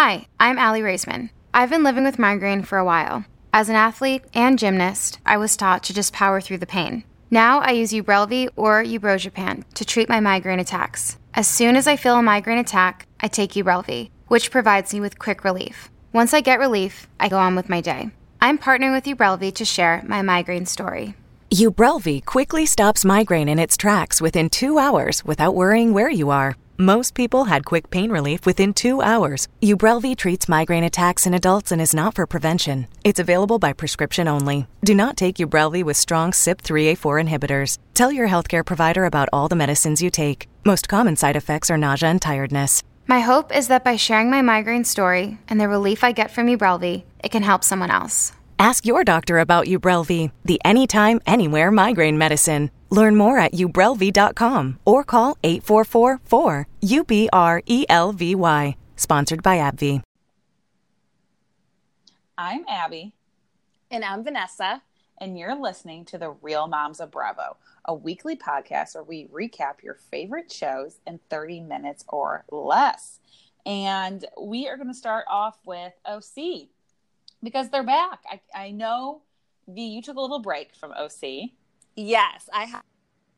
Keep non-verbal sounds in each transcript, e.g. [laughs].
Hi, I'm Aly Raisman. I've been living with migraine for a while. As an athlete and gymnast, I was taught to just power through the pain. Now I use Ubrelvy or Ubrogepant to treat my migraine attacks. As soon as I feel a migraine attack, I take Ubrelvy, which provides me with quick relief. Once I get relief, I go on with my day. I'm partnering with Ubrelvy to share my migraine story. Ubrelvy quickly stops migraine in its tracks within two hours without worrying where you are. Most people had quick pain relief within two hours. Ubrelvy treats migraine attacks in adults and is not for prevention. It's available by prescription only. Do not take Ubrelvy with strong CYP3A4 inhibitors. Tell your healthcare provider about all the medicines you take. Most common side effects are nausea and tiredness. My hope is that by sharing my migraine story and the relief I get from Ubrelvy, it can help someone else. Ask your doctor about Ubrelvy, the anytime, anywhere migraine medicine. Learn more at ubrelvy.com or call 844-4-UBRELVY. Sponsored by AbbVie. I'm Abby. And I'm Vanessa. And you're listening to The Real Moms of Bravo, a weekly podcast where we recap your favorite shows in 30 minutes or less. And we are going to start off with OC because they're back. I, I know V, you took a little break from OC. Yes, I have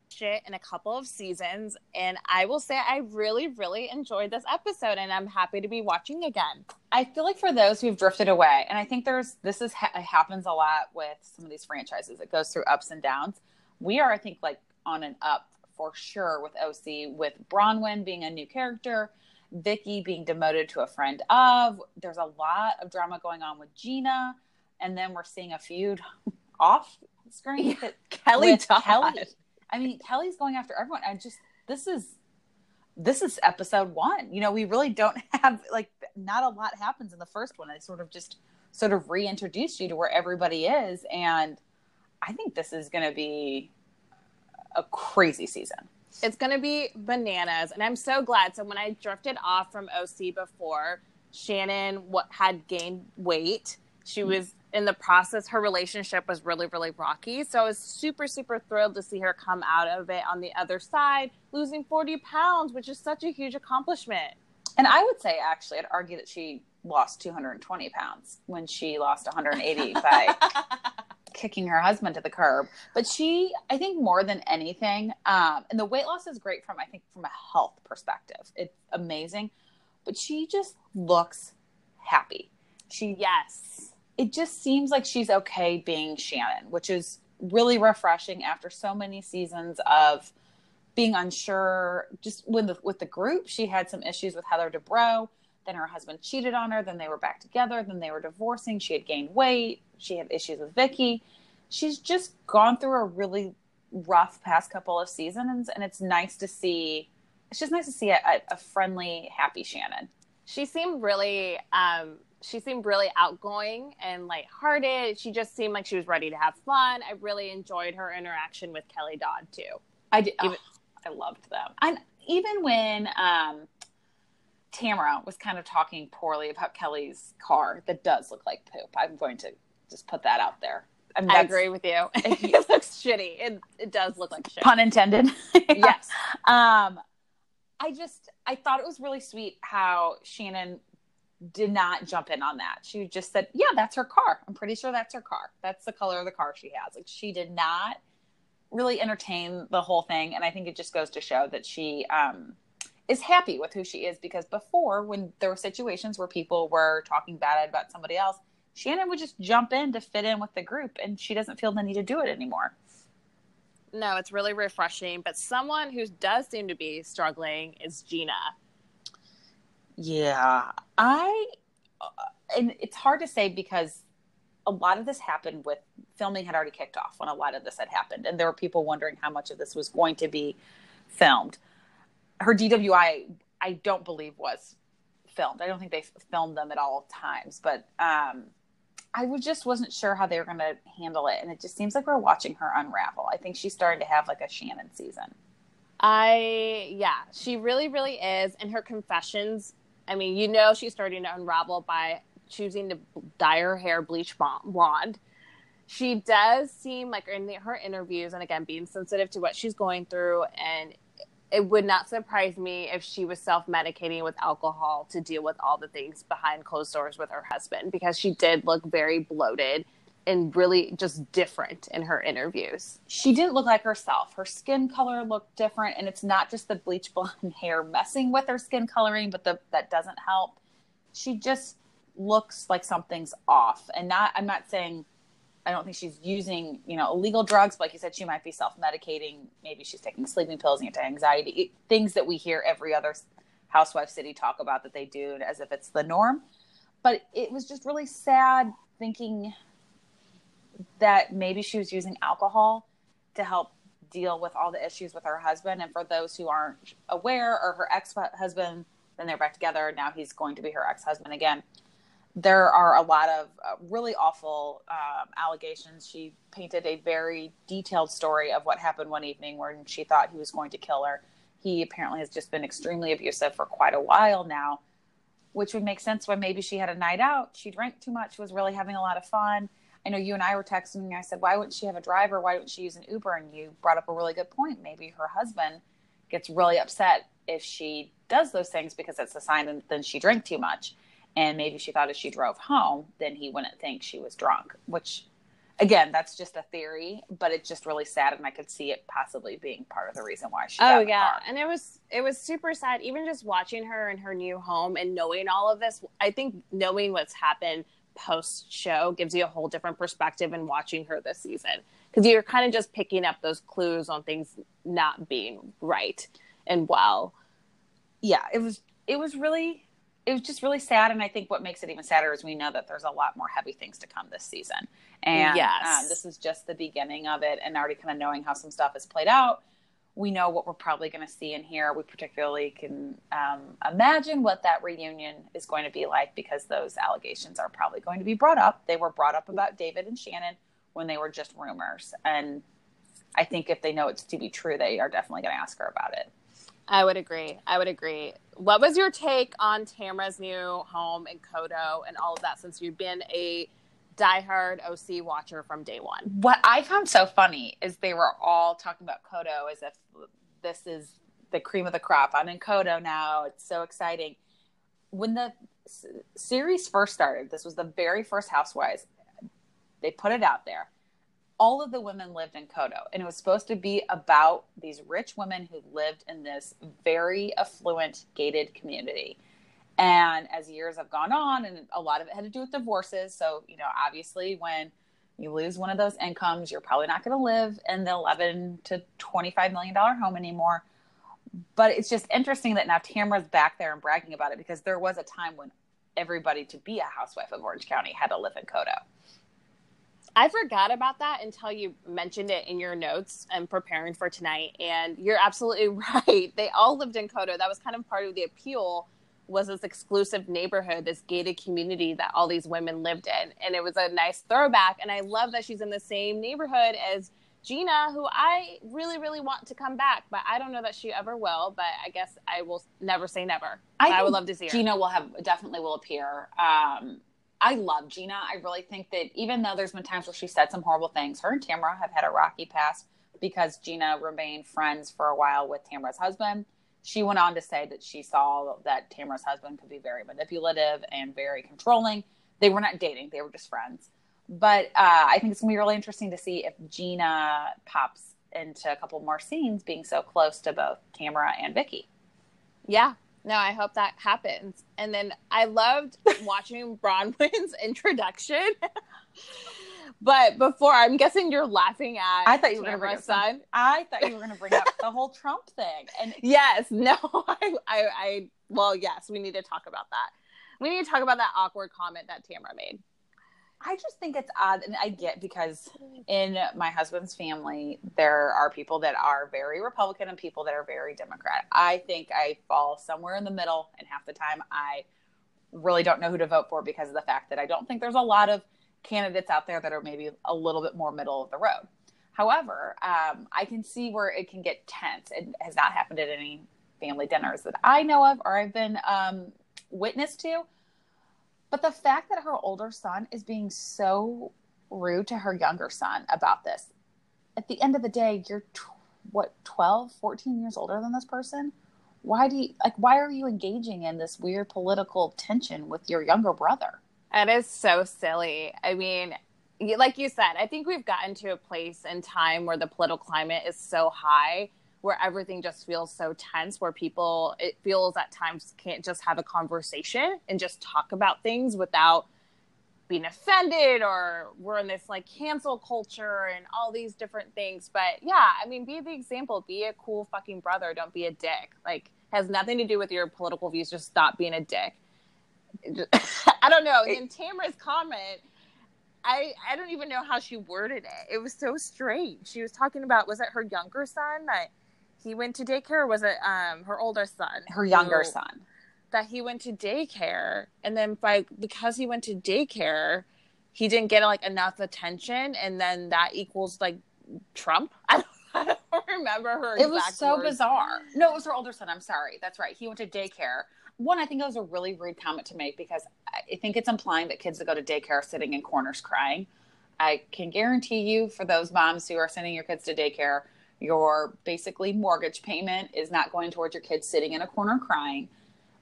watched it in a couple of seasons, and I will say I really, really enjoyed this episode, and I'm happy to be watching again. I feel like for those who've drifted away, and I think there's this is happens a lot with some of these franchises. It goes through ups and downs. We are, I think, like on an up for sure with OC, with Braunwyn being a new character, Vicki being demoted to a friend of. There's a lot of drama going on with Gina, and then we're seeing a feud [laughs] off screen. Yeah, Kelly Dodd. Kelly. I mean, Kelly's going after everyone. I just this is this is episode one. You know, we really don't [laughs] have like not a lot happens in the first one. They sort of just sort of reintroduce you to where everybody is, and I think this is going to be a crazy season. It's going to be bananas, and I'm so glad. So when I drifted off from OC before, Shannon what had gained weight. She mm-hmm. was in the process. Her relationship was really, really rocky. So I was super, super thrilled to see her come out of it on the other side, losing 40 pounds, which is such a huge accomplishment. And I would say, actually, I'd argue that she lost 220 pounds when she lost 180 [laughs] by kicking her husband to the curb. But she, I think, more than anything, um, and the weight loss is great from, I think, from a health perspective. It's amazing. But she just looks happy. She, yes. It just seems like she's okay being Shannon, which is really refreshing after so many seasons of being unsure. Just with the, with the group, she had some issues with Heather Dubrow then her husband cheated on her. Then they were back together. Then they were divorcing. She had gained weight. She had issues with Vicki. She's just gone through a really rough past couple of seasons, and it's nice to see. It's just nice to see a, a friendly, happy Shannon. She seemed really. Um, she seemed really outgoing and lighthearted. She just seemed like she was ready to have fun. I really enjoyed her interaction with Kelly Dodd too. I did. Even, oh, I loved them. And even when um, Tamara was kind of talking poorly about Kelly's car that does look like poop. I'm going to just put that out there. I, mean, I agree with [laughs] you. it looks shitty. It, it does look like shit. Pun intended. [laughs] yes. Um, I just I thought it was really sweet how Shannon did not jump in on that. She just said, "Yeah, that's her car. I'm pretty sure that's her car. That's the color of the car she has." Like she did not really entertain the whole thing, and I think it just goes to show that she um is happy with who she is because before when there were situations where people were talking bad about somebody else shannon would just jump in to fit in with the group and she doesn't feel the need to do it anymore no it's really refreshing but someone who does seem to be struggling is gina yeah i uh, and it's hard to say because a lot of this happened with filming had already kicked off when a lot of this had happened and there were people wondering how much of this was going to be filmed her DWI, I don't believe was filmed. I don't think they filmed them at all times, but um, I was just wasn't sure how they were going to handle it, and it just seems like we're watching her unravel. I think she's starting to have like a Shannon season. I yeah, she really, really is, and her confessions. I mean, you know, she's starting to unravel by choosing to dye her hair bleach blonde. She does seem like in her interviews, and again, being sensitive to what she's going through, and it would not surprise me if she was self medicating with alcohol to deal with all the things behind closed doors with her husband because she did look very bloated and really just different in her interviews. She didn't look like herself. Her skin color looked different, and it's not just the bleach [laughs] blonde hair messing with her skin coloring, but the, that doesn't help. She just looks like something's off, and not. I'm not saying. I don't think she's using, you know, illegal drugs. But like you said, she might be self-medicating. Maybe she's taking sleeping pills, and anti-anxiety, things that we hear every other housewife city talk about that they do as if it's the norm. But it was just really sad thinking that maybe she was using alcohol to help deal with all the issues with her husband. And for those who aren't aware, or her ex husband, then they're back together. Now he's going to be her ex husband again. There are a lot of uh, really awful um, allegations. She painted a very detailed story of what happened one evening when she thought he was going to kill her. He apparently has just been extremely abusive for quite a while now, which would make sense when maybe she had a night out. She drank too much, was really having a lot of fun I know you and I were texting. I said, why wouldn't she have a driver? Why wouldn't she use an Uber? And you brought up a really good point. Maybe her husband gets really upset if she does those things because it's a sign that then she drank too much. And maybe she thought if she drove home, then he wouldn't think she was drunk, which again, that's just a theory, but it's just really sad, and I could see it possibly being part of the reason why she. Oh yeah, and it was it was super sad. Even just watching her in her new home and knowing all of this, I think knowing what's happened post show gives you a whole different perspective in watching her this season because you're kind of just picking up those clues on things not being right and well. Yeah, it was it was really it was just really sad and I think what makes it even sadder is we know that there's a lot more heavy things to come this season. And yes. um, this is just the beginning of it and already kind of knowing how some stuff has played out we know what we're probably going to see in here. We particularly can um, imagine what that reunion is going to be like because those allegations are probably going to be brought up. They were brought up about David and Shannon when they were just rumors. And I think if they know it's to be true, they are definitely going to ask her about it. I would agree. I would agree. What was your take on Tamra's new home in Coto and all of that since you've been a diehard OC watcher from day one. What I found so funny is they were all talking about Coto as if this is the cream of the crop. I'm in Coto now. It's so exciting. When the s- series first started, this was the very first Housewives. They put it out there. All of the women lived in Coto, and it was supposed to be about these rich women who lived in this very affluent gated community and as years have gone on, and a lot of it had to do with divorces. So, you know, obviously, when you lose one of those incomes, you're probably not going to live in the 11 to 25 million dollar home anymore. But it's just interesting that now Tamra's back there and bragging about it because there was a time when everybody to be a housewife of Orange County had to live in Coto. I forgot about that until you mentioned it in your notes and preparing for tonight. And you're absolutely [laughs] right. They all lived in Coto. That was kind of part of the appeal was this exclusive neighborhood, this gated community that all these women lived in. And it was a nice throwback. And I love that she's in the same neighborhood as Jeana, who I really, really want to come back, but I don't know that she ever will. But I guess I will never say never. I, I would love to see her. Jeana will have definitely will appear. Um, I love Jeana. I really think that even though there's been times where she said some horrible things, her and Tamra have had a rocky past because Jeana remained friends for a while with Tamra's husband she went on to say that she saw that Tamra's husband could be very manipulative and very controlling. They were not dating, they were just friends. But uh, I think it's going to be really interesting to see if Jeana pops into a couple more scenes being so close to both Tamra and Vicki. Yeah, no, I hope that happens. And then I loved [laughs] watching Braunwyn's [laughs] introduction. [laughs] But before, I'm guessing you're laughing at. I thought you were going to bring up son. I thought you were going to bring up the whole Trump thing. And yes, no, I, I, I, well, yes, we need to talk about that. We need to talk about that awkward comment that Tamara made. I just think it's odd, and I get because in my husband's family, there are people that are very Republican and people that are very Democrat. I think I fall somewhere in the middle, and half the time I really don't know who to vote for because of the fact that I don't think there's a lot of candidates out there that are maybe a little bit more middle of the road. However, um, I can see where it can get tense. It has not happened at any family dinners that I know of or I've been um, witness to. But the fact that her older son is being so rude to her younger son about this, at the end of the day, you're what 12 14 years older than this person why do you like why are you engaging in this weird political tension with your younger brother It is so silly. I mean, like you said, I think we've gotten to a place in time where the political climate is so high, where everything just feels so tense, where people, it feels at times can't just have a conversation and just talk about things without being offended or we're in this like cancel culture and all these different things. But yeah, I mean, be the example, be a cool fucking brother. Don't be a dick. Like, has nothing to do with your political views. Just stop being a dick. [laughs] I don't know. And Tamara's comment, I I don't even know how she worded it. It was so strange. She was talking about was it her younger son that he went to daycare, or was it um her older son? her younger who- son That he went to daycare, and then by because he went to daycare, he didn't get like enough attention, and then that equals like Trump. [laughs] I don't, I don't remember her. it was so words. bizarre no it was her older son i'm sorry that's right he went to daycare one i think it was a really rude comment to make because i think it's implying that kids that go to daycare are sitting in corners crying i can guarantee you for those moms who are sending your kids to daycare your basically mortgage payment is not going towards your kids sitting in a corner crying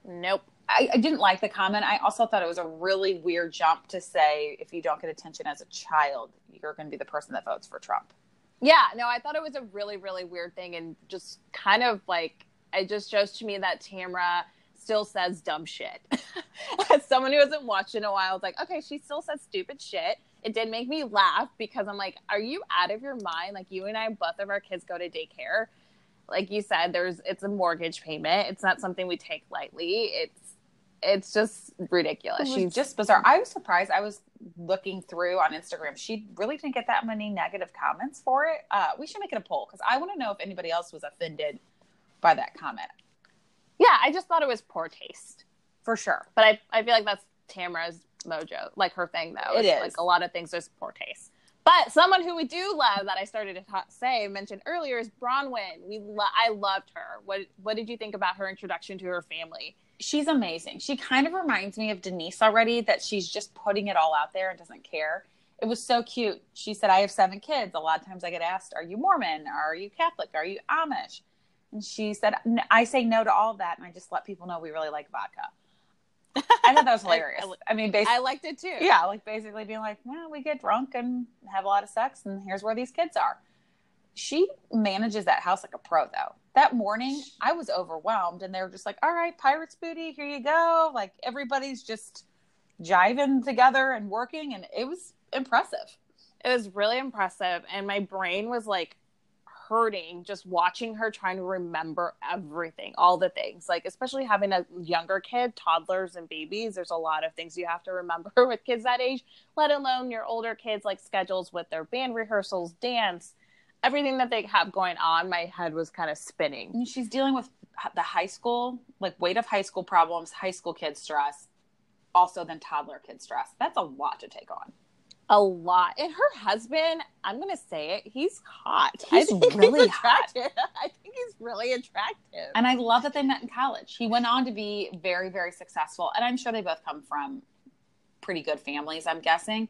Nope. I, I didn't like the comment. I also thought it was a really weird jump to say if you don't get attention as a child, you're going to be the person that votes for Trump. Yeah, no, I thought it was a really, really weird thing and just kind of like it just shows to me that Tamra still says dumb shit. [laughs] As someone who hasn't watched in a while, it's like, okay, she still says stupid shit. It did make me laugh because I'm like, are you out of your mind? Like you and I, both of our kids go to daycare. Like you said, there's it's a mortgage payment. It's not something we take lightly. It's it's just ridiculous. It She's just bizarre. I was surprised. I was looking through on Instagram. She really didn't get that many negative comments for it. Uh, we should make it a poll because I want to know if anybody else was offended by that comment. yeah, I just thought it was poor taste. For sure. But I, I feel like that's Tamara's mojo, like her thing though. It It's like a lot of things is poor taste. But someone who we do love that I started to ta- say mentioned earlier is Braunwyn. We lo- I loved her. What what did you think about her introduction to her family? She's amazing. She kind of reminds me of Denise already, that she's just putting it all out there and doesn't care. It was so cute. She said, I have seven kids. A lot of times I get asked, Are you Mormon? Are you Catholic? Are you Amish? And she said, I say no to all that. And I just let people know we really like vodka. I thought that was [laughs] hilarious. I, mean, basically, I liked it too. yeah, like basically being like, well, we get drunk and have a lot of sex, and here's where these kids are. She manages that house like a pro, though. That morning, I was overwhelmed, and they were just like, all right, Pirates Booty, here you go. Like everybody's just jiving together and working, and it was impressive. It was really impressive, and my brain was like hurting just watching her trying to remember everything, all the things. Like, especially having a younger kid, toddlers and babies, there's a lot of things you have to remember [laughs] with kids that age, let alone your older kids, like schedules with their band rehearsals, dance, everything that they have going on. My head was kind of spinning. And she's dealing with the high school, like weight of high school problems, high school kid stress, also then toddler kid stress. That's a lot to take on. A lot. And her husband, I'm going to say it, he's hot. He's really he's hot. attractive. [laughs] I think he's really attractive. And I love that they met in college. He went on to be very, very successful. And I'm sure they both come from pretty good families, I'm guessing.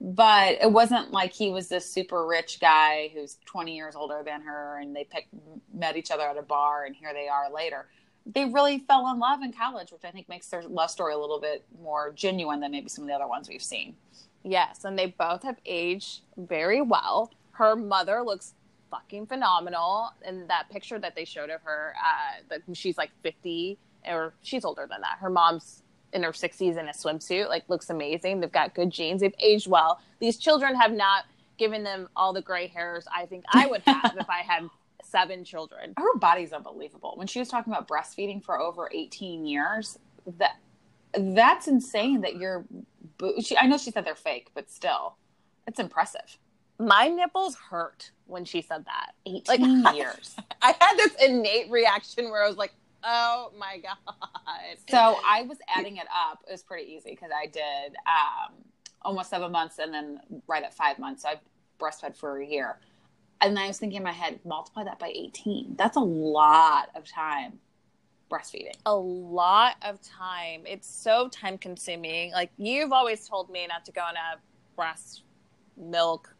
But it wasn't like he was this super rich guy who's 20 years older than her and they picked, met each other at a bar and here they are later. They really fell in love in college, which I think makes their love story a little bit more genuine than maybe some of the other ones we've seen. Yes, and they both have aged very well. Her mother looks fucking phenomenal in that picture that they showed of her. Uh, that she's like fifty, or she's older than that. Her mom's in her sixties in a swimsuit, like looks amazing. They've got good genes. They've aged well. These children have not given them all the gray hairs I think I would have if I had [laughs] seven children. her body's unbelievable. When she was talking about breastfeeding for over 18 years, that that's insane that you're she, I know she said they're fake, but still. It's impressive. My nipples hurt when she said that. 18 Like- years. [laughs] I had this innate reaction where I was like, "Oh my god!" So I was adding it up. It was pretty easy because I did um, almost seven months and then right at five months. So I breastfed for a year. And I was thinking in my head, multiply that by 18. That's a lot of time breastfeeding. a lot of time. It's so time consuming. Like you've always told me not to go on a breast milk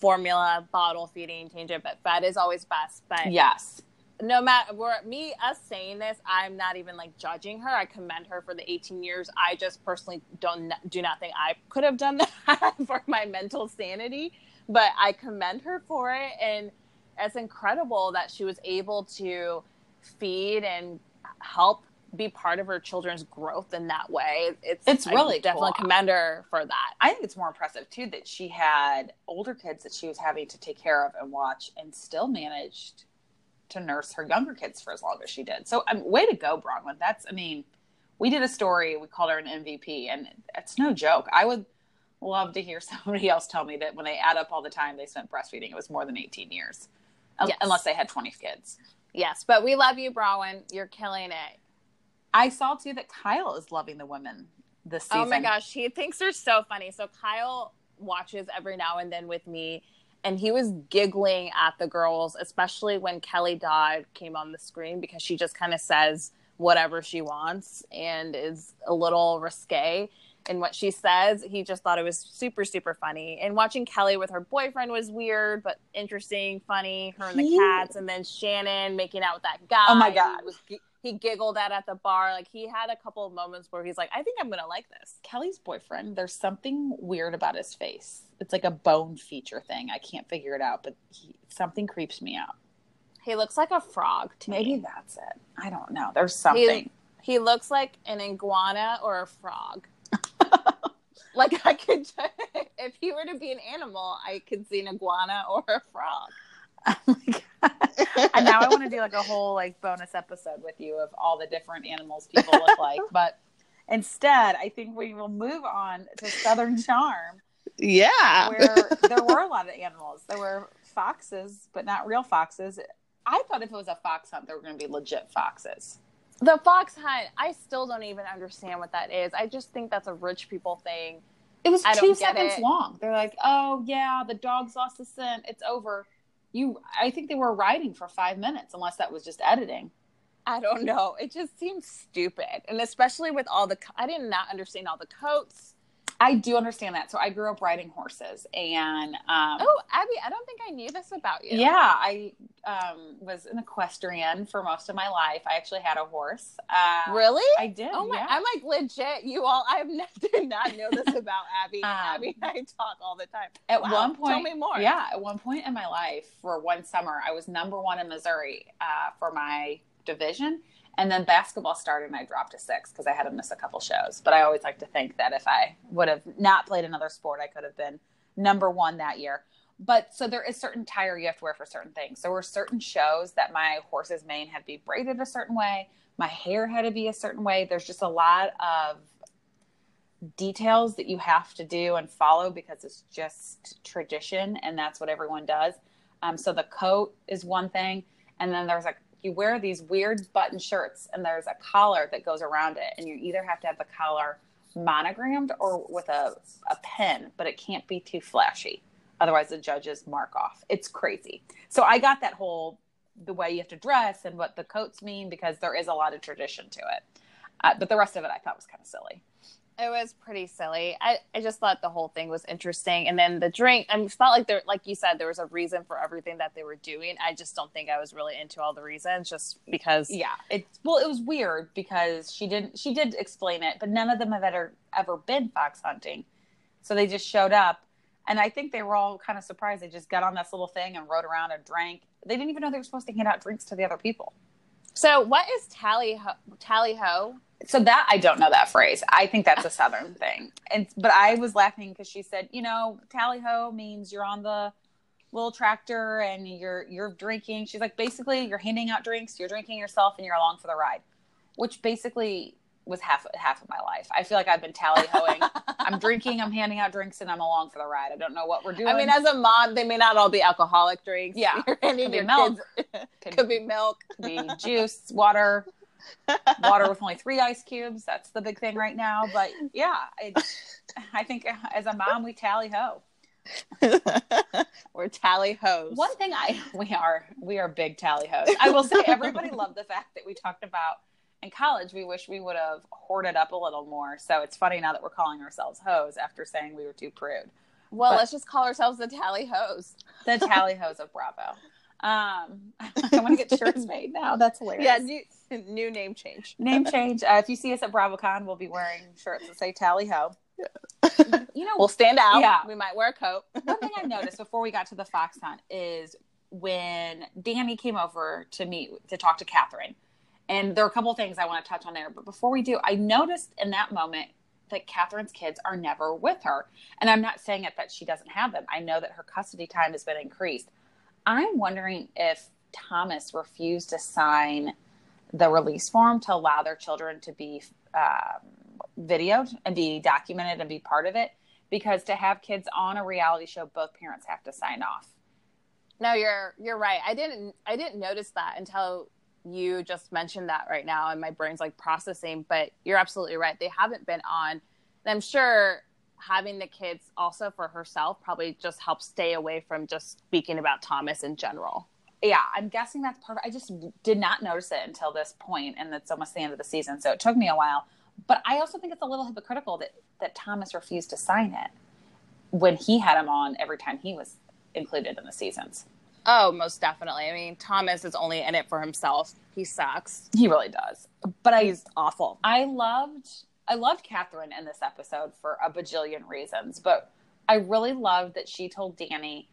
formula, bottle feeding, change it, but fed is always best. But Yes. no matter we're me us saying this i'm not even like judging her i commend her for the 18 years i just personally don't do not think i could have done [laughs] that for my mental sanity but i commend her for it and it's incredible that she was able to feed and help be part of her children's growth in that way it's It's I really definitely cool. commend her for that I think it's more impressive too that she had older kids that she was having to take care of and watch and still managed to nurse her younger kids for as long as she did. So um, way to go, Braunwyn. That's I mean, we did a story, we called her an MVP, and it's no joke. I would love to hear [laughs] somebody else tell me that when they add up all the time they spent breastfeeding, it was more than 18 years. Yes. Unless they had 20 kids. Yes but we love you Braunwyn. you're killing it I saw too that Kyle is loving the women this season. Oh my gosh, he thinks they're so funny. So Kyle watches every now and then with me, and he was giggling at the girls, especially when Kelly Dodd came on the screen because she just kind of says whatever she wants and is a little risque in what she says. He just thought it was super, super funny. And watching Kelly with her boyfriend was weird, but interesting, funny. Her and the He- cats, and then Shannon making out with that guy. Oh my God. was he giggled at at the bar. Like he had a couple of moments where he's like, I think I'm gonna like this. Kelly's boyfriend, there's something weird about his face. It's like a bone feature thing. I can't figure it out, but he, something creeps me out. He looks like a frog to Maybe me. that's it. I don't know. There's something. He, he looks like an iguana or a frog. Like I could, if he were to be an animal, I could see an iguana or a frog. Oh and now I want to do like a whole like bonus episode with you of all the different animals people look like. [laughs] But instead, I think we will move on to Southern Charm, Yeah. where there were a lot of animals. There were foxes, but not real foxes. I thought if it was a fox hunt, there were going to be legit foxes. The fox hunt, I still don't even understand what that is. I just think that's a rich people thing. It was I two seconds long. They're like, "Oh yeah, the dog's lost the scent. It's over." You, I think they were riding for five minutes, unless that was just editing. I don't know. It just seems stupid. And especially with all the, I did not understand all the coats. I do understand that. So I grew up riding horses, and um, Oh, Abby, I don't think I knew this about you. yeah, I um, was an equestrian for most of my life. I actually had a horse. Uh, Really? I did. Oh my! yeah. I'm like legit. You all, I have [laughs] not, did not know this [laughs] about Abby. Um, Abby and I talk all the time. At Wow. one point, tell me more. Yeah, at one point in my life, for one summer, I was number one in Missouri uh, for my division, and then basketball started, and I dropped to six because I had to miss a couple shows. But I always like to think that if I would have not played another sport, I could have been number one that year. But so there is certain tire you have to wear for certain things. There were certain shows that my horse's mane had to be braided a certain way, my hair had to be a certain way. There's just a lot of details that you have to do and follow because it's just tradition and that's what everyone does. Um, so the coat is one thing, and then there's like you wear these weird button shirts and there's a collar that goes around it, and you either have to have the collar monogrammed or with a, a pen, but it can't be too flashy. Otherwise, the judges mark off. It's crazy. So I got that whole the way you have to dress and what the coats mean because there is a lot of tradition to it. Uh, but the rest of it I thought was kind of silly. It was pretty silly. I, I just thought the whole thing was interesting. And then the drink, I mean, it's not like there, like you said, there was a reason for everything that they were doing. I just don't think I was really into all the reasons just because. Yeah, it's well, it was weird because she didn't. She did explain it, but none of them have ever ever been fox hunting, so they just showed up, and I think they were all kind of surprised. They just got on this little thing and rode around and drank. They didn't even know they were supposed to hand out drinks to the other people. So what is tally ho? Tally ho? So that I don't know that phrase. I think that's a southern [laughs] thing. And but I was laughing because she said, you know, tally ho means you're on the little tractor and you're you're drinking. She's like, basically, you're handing out drinks, you're drinking yourself, and you're along for the ride, which basically was half half of my life. I feel like I've been tally hoing. [laughs] I'm drinking, I'm handing out drinks, and I'm along for the ride. I don't know what we're doing. I mean, as a mom, they may not all be alcoholic drinks. Yeah. [laughs] You're handing Could be milk. Could be milk. could be juice, water, water with only three ice cubes. That's the big thing right now. But yeah, I, I think as a mom, we tally ho. [laughs] We're tally hoes. One thing I we are we are big tally hoes. I will say everybody loved the fact that we talked about in college. We wish we would have hoarded up a little more. So it's funny now that we're calling ourselves hoes after saying we were too prude. Well, But- let's just call ourselves the Tally Hose. the tally hose of Bravo. Um, [laughs] I want to get shirts [laughs] made now. That's hilarious. Yeah, new, new name change. Name [laughs] change. Uh, if you see us at BravoCon, we'll be wearing shirts that say Tally Ho. You know, We'll stand out. Yeah. We might wear a coat. one thing I noticed before we got to the Fox hunt is when Danni came over to meet to talk to Kathryn, and there are a couple of things I want to touch on there. But before we do, I noticed in that moment that Kathryn's kids are never with her, and I'm not saying it that she doesn't have them. I know that her custody time has been increased. I'm wondering if Thomas refused to sign the release form to allow their children to be um, videoed and be documented and be part of it because to have kids on a reality show both parents have to sign off No, you're you're right. I didn't I didn't notice that until you just mentioned that right now and my brain's like processing, but you're absolutely right. They haven't been on. And I'm sure having the kids also for herself probably just helps stay away from just speaking about Thomas in general. yeah i'm guessing that's part of i just did not notice it until this point and it's almost the end of the season so it took me a while but i also think it's a little hypocritical that that thomas refused to sign it when he had him on every time he was included in the seasons Oh, most definitely. I mean, Thomas is only in it for himself. He sucks. he really does but i He's awful. I loved I loved Kathryn in this episode for a bajillion reasons, but I really loved that she told Danni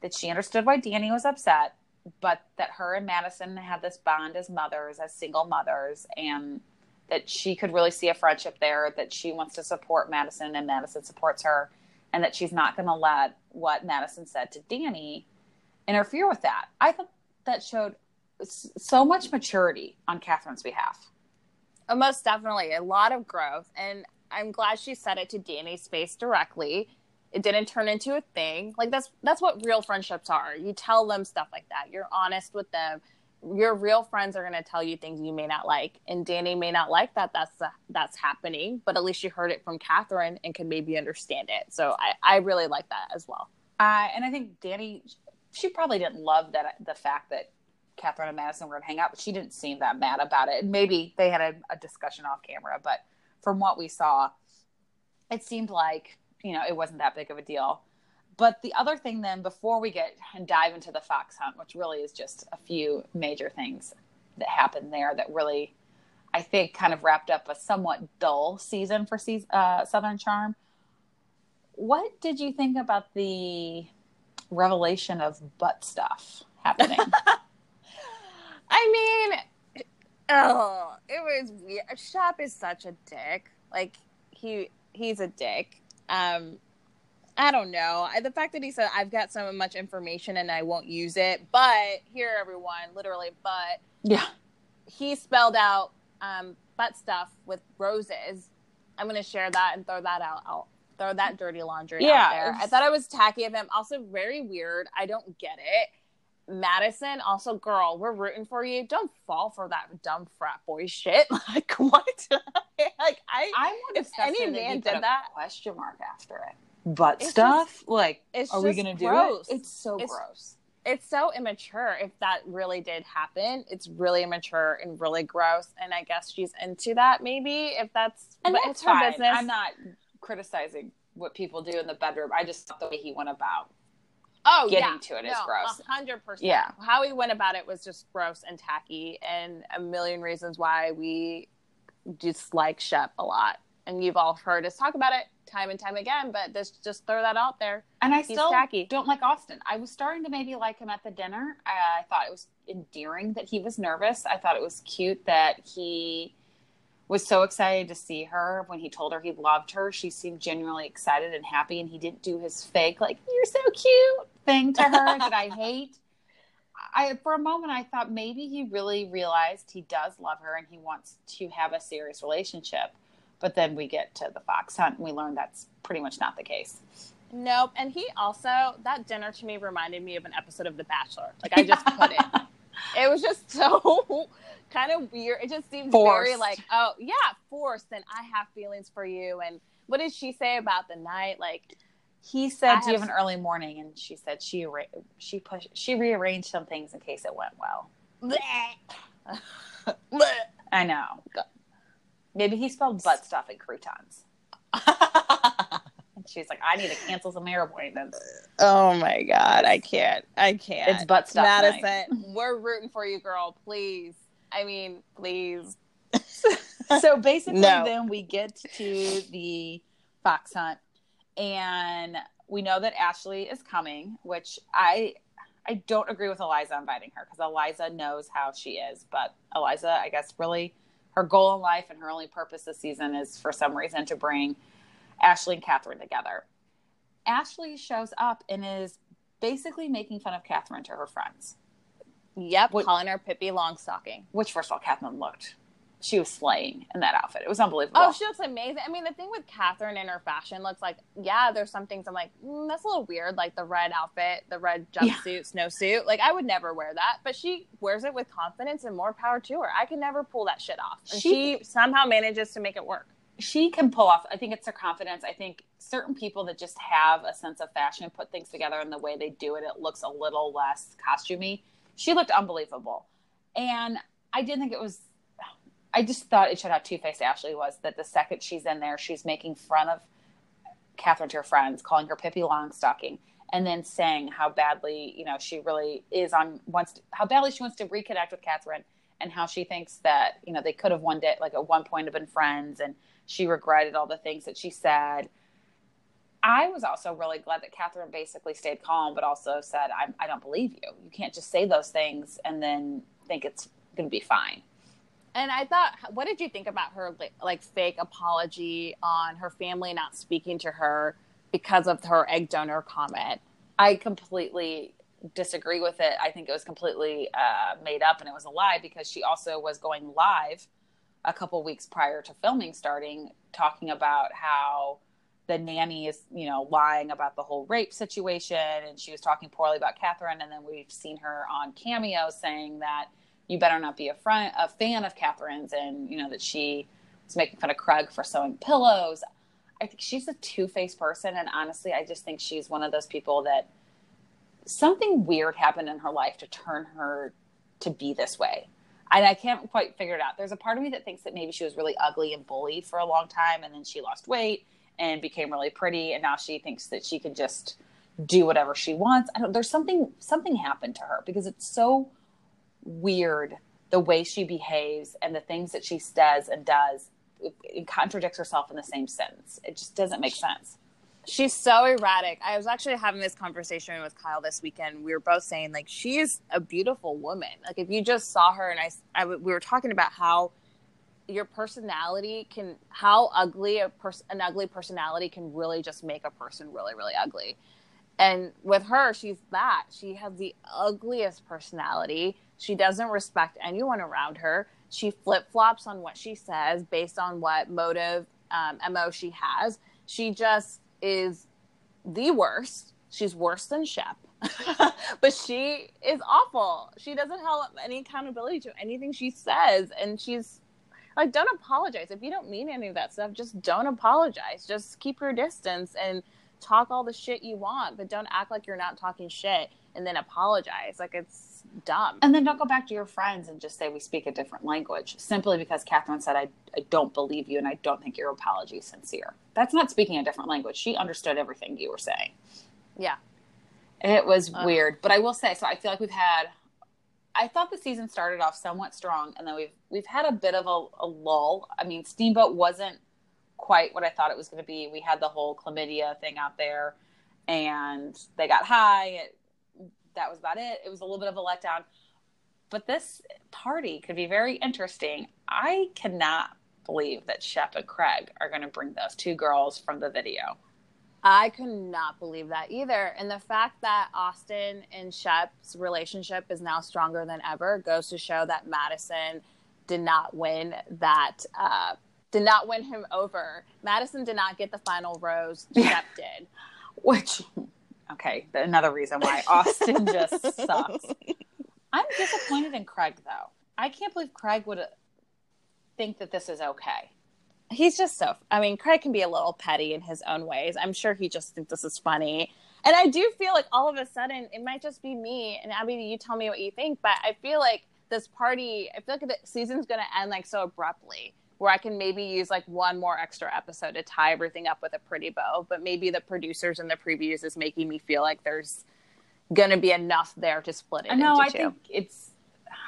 that she understood why Danni was upset, but that her and Madison had this bond as mothers, as single mothers, and that she could really see a friendship there, that she wants to support Madison and Madison supports her, and that she's not going to let what Madison said to Danni interfere with that. I thought that showed so much maturity on Kathryn's behalf. Uh, most definitely a lot of growth and i'm glad she said it to danni's face directly. It didn't turn into a thing. Like that's that's what real friendships are. You tell them stuff like that. You're honest with them. Your real friends are going to tell you things you may not like and danny may not like that that's uh, that's happening but at least you heard it from kathryn and can maybe understand it. So i i really like that as well. Uh, and I think Danni, she probably didn't love that the fact that Kathryn and Madison were going to hang out, but she didn't seem that mad about it. And maybe they had a, a discussion off camera, but from what we saw, it seemed like you know it wasn't that big of a deal. But the other thing, then, before we get and dive into the fox hunt, which really is just a few major things that happened there that really, I think, kind of wrapped up a somewhat dull season for uh, Southern Charm. What did you think about the revelation of butt stuff happening? [laughs] I mean, oh, it was weird. Shep is such a dick. Like he he's a dick. Um, I don't know. I, the fact that he said I've got so much information and I won't use it, but here, everyone, literally, but yeah. he spelled out um, butt stuff with roses. I'm gonna share that and throw that out. I'll throw that dirty laundry Yeah, out there. I thought it was tacky of him. Also, very weird. I don't get it. Madison, also, girl, we're rooting for you. Don't fall for that dumb frat boy shit. [laughs] Like what? [laughs] like I, I'm If disgusted any man he put did a that- question mark after it. Butt It's stuff? like, it's are we going to do gross. it? It's so It's- gross. it's so immature. If that really did happen, it's really immature and really gross. And I guess she's into that, maybe if that's And but that's it's her fine. business. I'm not criticizing what people do in the bedroom. I just thought the way he went about. Oh getting yeah. to it is no, gross. hundred percent. Yeah. how he went about it was just gross and tacky, and a million reasons why we dislike Shep a lot. And you've all heard us talk about it time and time again, but this just throw that out there. And I He's still tacky. don't like Austin. I was starting to maybe like him at the dinner. I, I thought it was endearing that he was nervous. I thought it was cute that he was so excited to see her when he told her he loved her. She seemed genuinely excited and happy, and he didn't do his fake, like, you're so cute thing to her that I hate. I, for a moment, I thought maybe he really realized he does love her and he wants to have a serious relationship. But then we get to the fox hunt and we learn that's pretty much not the case. Nope. And he also that dinner to me reminded me of an episode of The Bachelor. Like I just couldn't. it [laughs] was just [laughs] so kind of weird. It just seemed very like, oh yeah, forced. And I have feelings for you. And what did she say about the night? Like, He said, I "Do you have an early morning?" And she said she she pushed she rearranged some things in case it went well. [laughs] I know. Maybe he spelled butt stuff in croutons. [laughs] She's like, I need to cancel some hair appointments. Oh my god, I can't. I can't. It's butt stuff. Madison, night. we're rooting for you, girl. Please. I mean, please. [laughs] so basically, No. then we get to the fox hunt, and we know that Ashley is coming, which I I don't agree with Eliza inviting her because Eliza knows how she is, but Eliza, I guess, really her goal in life and her only purpose this season is for some reason to bring Ashley and Kathryn together. Ashley shows up and is basically making fun of Kathryn to her friends. Yep, What- calling her Pippi Longstocking. Which, first of all, Kathryn looked, she was slaying in that outfit. It was unbelievable. Oh, she looks amazing. I mean, the thing with Kathryn and her fashion looks like, yeah, there's some things I'm like, mm, that's a little weird, like the red outfit, the red Yeah. jumpsuit, snowsuit. Like, I would never wear that, but she wears it with confidence and more power to her. I could never pull that shit off. And She- she somehow manages to make it work. She can pull off. I think it's her confidence. I think certain people that just have a sense of fashion put things together and the way they do it, it looks a little less costumey. She looked unbelievable, and I didn't think it was. I just thought it showed how two faced Ashley was. That the second she's in there, she's making fun of Kathryn to her friends, calling her Pippi Longstocking, and then saying how badly you know she really is on wants to, how badly she wants to reconnect with Kathryn and how she thinks that you know they could have one day like at one point have been friends and she regretted all the things that she said. I was also really glad that kathryn basically stayed calm but also said I'm, i don't believe you. You can't just say those things and then think it's going to be fine. And I thought, what did you think about her like, like fake apology on her family not speaking to her because of her egg donor comment? i completely disagree with it. I think it was completely uh, made up and it was a lie because she also was going live a couple weeks prior to filming starting talking about how the nanny is you know lying about the whole rape situation and she was talking poorly about kathryn and then we've seen her on cameo saying that you better not be a, a fan of kathryn's and you know that she was making fun of craig for sewing pillows. I think she's a two-faced person and honestly i just think she's one of those people that something weird happened in her life to turn her to be this way and I can't quite figure it out. There's a part of me that thinks that maybe she was really ugly and bullied for a long time, and then she lost weight and became really pretty, and now she thinks that she can just do whatever she wants. I don't. There's something something happened to her because it's so weird the way she behaves and the things that she says and does. It, it contradicts herself in the same sentence. It just doesn't make sense. She's so erratic. I was actually having this conversation with Kyle this weekend. We were both saying like she is a beautiful woman. Like if you just saw her and I, I we were talking about how your personality can how ugly a person an ugly personality can really just make a person really really ugly. And with her, she's that. She has the ugliest personality. She doesn't respect anyone around her. She flip flops on what she says based on what motive, um, MO she has. She just is the worst. She's worse than Shep. [laughs] but she is awful. She doesn't have any accountability to anything she says. And she's like, don't apologize. If you don't mean any of that stuff, just don't apologize. Just keep your distance and talk all the shit you want, but don't act like you're not talking shit and then apologize. Like it's dumb. And then don't go back to your friends and just say we speak a different language simply because Kathryn said, I, I don't believe you and I don't think your apology is sincere. That's not speaking a different language. She understood everything you were saying. Yeah. It was Ugh. weird. But I will say, so I feel like we've had, I thought the season started off somewhat strong and then we've, we've had a bit of a, a lull. I mean, Steamboat wasn't quite what I thought it was going to be. We had the whole chlamydia thing out there and they got high. It, that was about it. It was a little bit of a letdown. But this party could be very interesting. I cannot believe that Shep and Craig are going to bring those two girls from the video. I could not believe that either. And the fact that Austin and Shep's relationship is now stronger than ever goes to show that Madison did not win that, uh, did not win him over. Madison did not get the final rose. Shep [laughs] did. Which, okay, another reason why Austin just [laughs] sucks. I'm disappointed in Craig, though. I can't believe Craig would uh, think that this is okay. He's just so, I mean, Craig can be a little petty in his own ways. I'm sure he just thinks this is funny. And I do feel like all of a sudden it might just be me. And Abby, you tell me what you think, but I feel like this party, I feel like the season's going to end like so abruptly where I can maybe use like one more extra episode to tie everything up with a pretty bow. But maybe the producers and the previews is making me feel like there's going to be enough there to split it. No, into I two. think it's.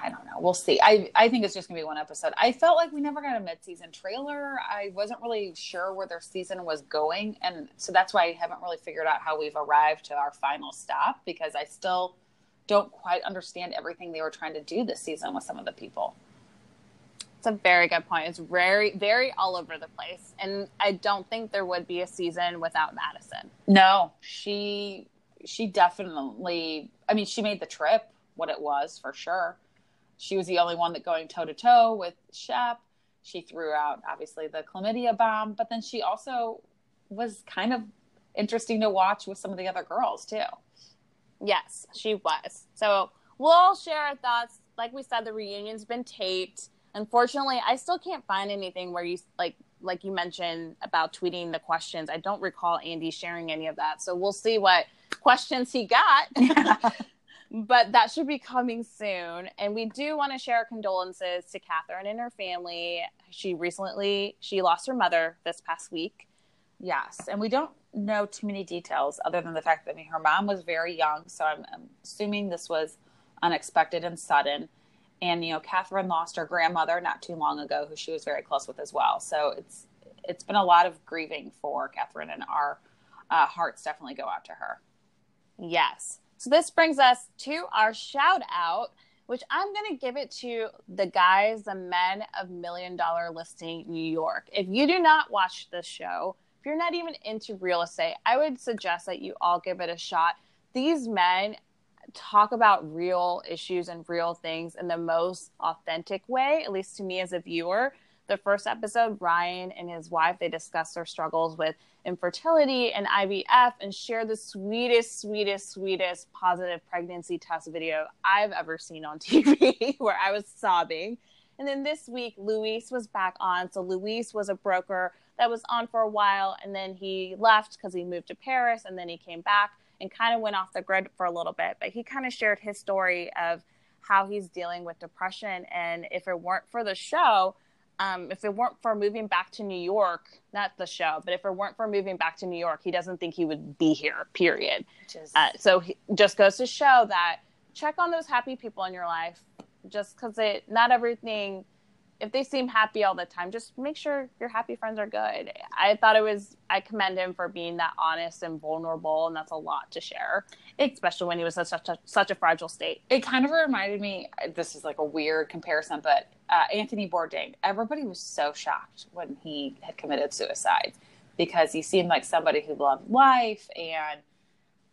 I don't know. We'll see. I I think it's just gonna be one episode. I felt like we never got a mid-season trailer. I wasn't really sure where their season was going, and so that's why I haven't really figured out how we've arrived to our final stop because I still don't quite understand everything they were trying to do this season with some of the people. It's a very good point. It's very, very all over the place. And I don't think there would be a season without Madison. No, she she definitely. I mean, she made the trip what it was for sure. She was the only one that going toe to toe with Shep. She threw out obviously the chlamydia bomb, but then she also was kind of interesting to watch with some of the other girls too. Yes, she was. So we'll share our thoughts. Like we said, the reunion's been taped. Unfortunately, I still can't find anything where you like like you mentioned about tweeting the questions. I don't recall Andy sharing any of that. So we'll see what questions he got. [laughs] but that should be coming soon. And we do want to share our condolences to Kathryn and her family. She recently she lost her mother this past week. Yes, and we don't know too many details other than the fact that I mean, her mom was very young, so I'm, I'm assuming this was unexpected and sudden. And you know, Kathryn lost her grandmother not too long ago, who she was very close with as well. So it's it's been a lot of grieving for Kathryn, and our uh, hearts definitely go out to her. Yes. So this brings us to our shout out, which I'm going to give it to the guys, the men of Million Dollar Listing New York. If you do not watch this show, if you're not even into real estate, I would suggest that you all give it a shot. These men talk about real issues and real things in the most authentic way, at least to me as a viewer. The first episode, Ryan and his wife, they discuss their struggles with infertility and IVF and share the sweetest, sweetest, sweetest positive pregnancy test video I've ever seen on [laughs] TV where I was sobbing. And then this week, Luis was back on. So Luis was a broker that was on for a while and then he left because he moved to Paris and then he came back and kind of went off the grid for a little bit. But he kind of shared his story of how he's dealing with depression. And if it weren't for the show, um, if it weren't for moving back to New York, not the show, but if it weren't for moving back to New York, he doesn't think he would be here, period. Is- Uh, so he just goes to show that check on those happy people in your life. Just because it, not everything, if they seem happy all the time, just make sure your happy friends are good. I thought it was, I commend him for being that honest and vulnerable, and that's a lot to share, especially when he was in such a, such a fragile state. it kind of reminded me this is like a weird comparison but uh, anthony bourdain everybody was so shocked when he had committed suicide because he seemed like somebody who loved life and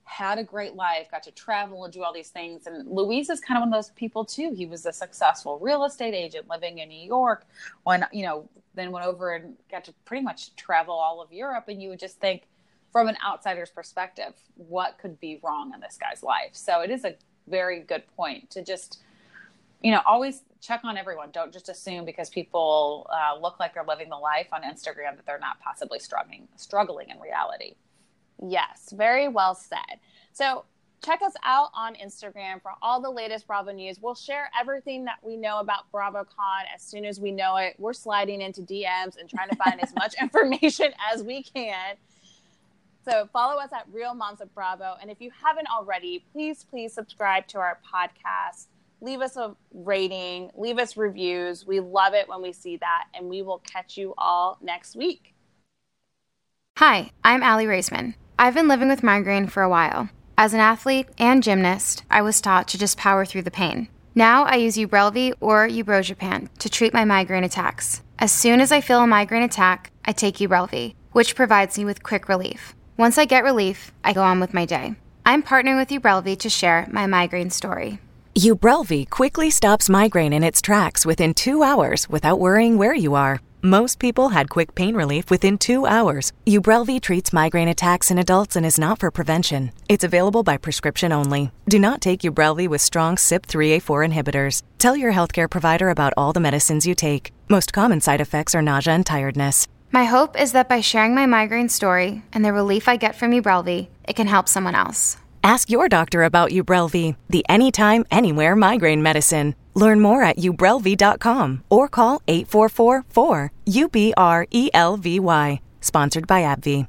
had a great life got to travel and do all these things and Luis is kind of one of those people too he was a successful real estate agent living in new york when you know then went over and got to pretty much travel all of europe and you would just think from an outsider's perspective, what could be wrong in this guy's life? So it is a very good point to just, you know, always check on everyone. Don't just assume because people uh, look like they're living the life on Instagram that they're not possibly struggling, struggling in reality. Yes, very well said. So check us out on Instagram for all the latest Bravo news. We'll share everything that we know about BravoCon as soon as we know it. We're sliding into DMs and trying to find as much [laughs] information as we can. So follow us at Real Moms of Bravo. And if you haven't already, please, please subscribe to our podcast. Leave us a rating, leave us reviews. We love it when we see that. And we will catch you all next week. Hi, I'm Aly Raisman. I've been living with migraine for a while. As an athlete and gymnast, I was taught to just power through the pain. Now I use Ubrelvy or Ubrogepant to treat my migraine attacks. As soon as I feel a migraine attack, I take Ubrelvy, which provides me with quick relief. Once I get relief, I go on with my day. I'm partnering with Ubrelvy to share my migraine story. Ubrelvy quickly stops migraine in its tracks within two hours without worrying where you are. Most people had quick pain relief within two hours. Ubrelvy treats migraine attacks in adults and is not for prevention. It's available by prescription only. Do not take Ubrelvy with strong CYP3A4 inhibitors. Tell your healthcare provider about all the medicines you take. Most common side effects are nausea and tiredness. My hope is that by sharing my migraine story and the relief I get from Ubrelvy, it can help someone else. Ask your doctor about Ubrelvy, the anytime, anywhere migraine medicine. Learn more at ubrelvy.com or call 844 4 UBRELVY. Sponsored by AbbVie.